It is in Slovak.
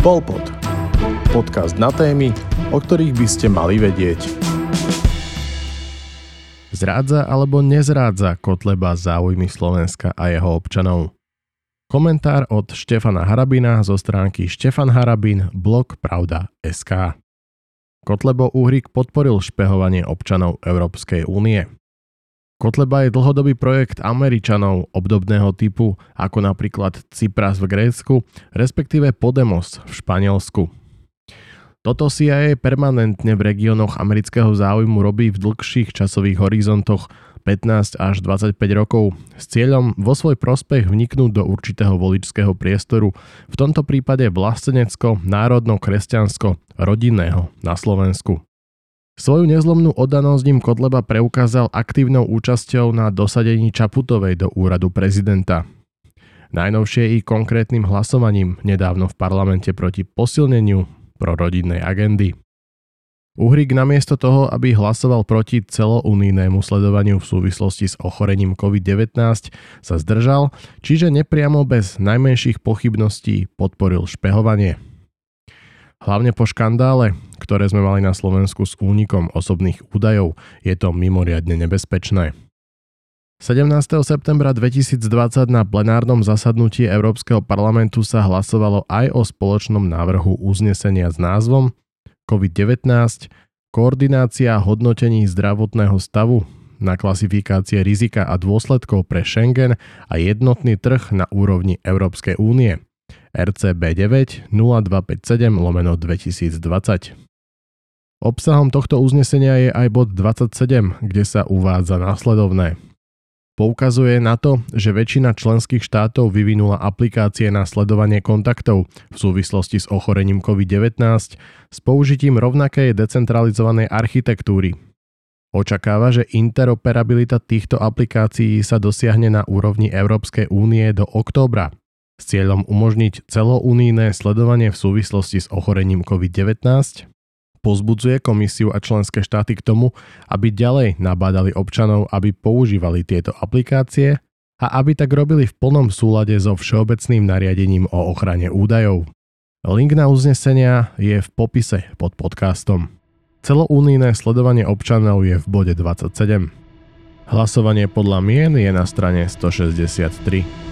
Polpod. Podcast na témy, o ktorých by ste mali vedieť. Zrádza alebo nezrádza Kotleba záujmy Slovenska a jeho občanov? Komentár od Štefana Harabina zo stránky Štefan Harabin, blog Pravda.sk. Kotlebo Uhrik podporil špehovanie občanov Európskej únie. Kotleba je dlhodobý projekt Američanov obdobného typu ako napríklad Cypras v Grécku, respektíve Podemos v Španielsku. Toto CIA permanentne v regiónoch amerického záujmu robí v dlhších časových horizontoch 15 až 25 rokov s cieľom vo svoj prospech vniknúť do určitého voličského priestoru, v tomto prípade vlastenecko, národno, kresťansko, rodinného na Slovensku. Svoju nezlomnú oddanosť im Kotleba preukázal aktívnou účasťou na dosadení Čaputovej do úradu prezidenta. Najnovšie i konkrétnym hlasovaním nedávno v parlamente proti posilneniu prorodinnej agendy. Uhrik namiesto toho, aby hlasoval proti celounijnému sledovaniu v súvislosti s ochorením COVID-19, sa zdržal, čiže nepriamo bez najmenších pochybností podporil špehovanie. Hlavne po škandále, ktoré sme mali na Slovensku s únikom osobných údajov, je to mimoriadne nebezpečné. 17. septembra 2020 na plenárnom zasadnutí Európskeho parlamentu sa hlasovalo aj o spoločnom návrhu uznesenia s názvom COVID-19 Koordinácia hodnotení zdravotného stavu na klasifikácie rizika a dôsledkov pre Schengen a jednotný trh na úrovni Európskej únie – RCB 9 0257 lomeno 2020. Obsahom tohto uznesenia je aj bod 27, kde sa uvádza následovné. Poukazuje na to, že väčšina členských štátov vyvinula aplikácie na sledovanie kontaktov v súvislosti s ochorením COVID-19 s použitím rovnakej decentralizovanej architektúry. Očakáva, že interoperabilita týchto aplikácií sa dosiahne na úrovni Európskej únie do októbra s cieľom umožniť celounijné sledovanie v súvislosti s ochorením COVID-19, pozbudzuje komisiu a členské štáty k tomu, aby ďalej nabádali občanov, aby používali tieto aplikácie a aby tak robili v plnom súlade so všeobecným nariadením o ochrane údajov. Link na uznesenia je v popise pod podcastom. Celounijné sledovanie občanov je v bode 27. Hlasovanie podľa mien je na strane 163.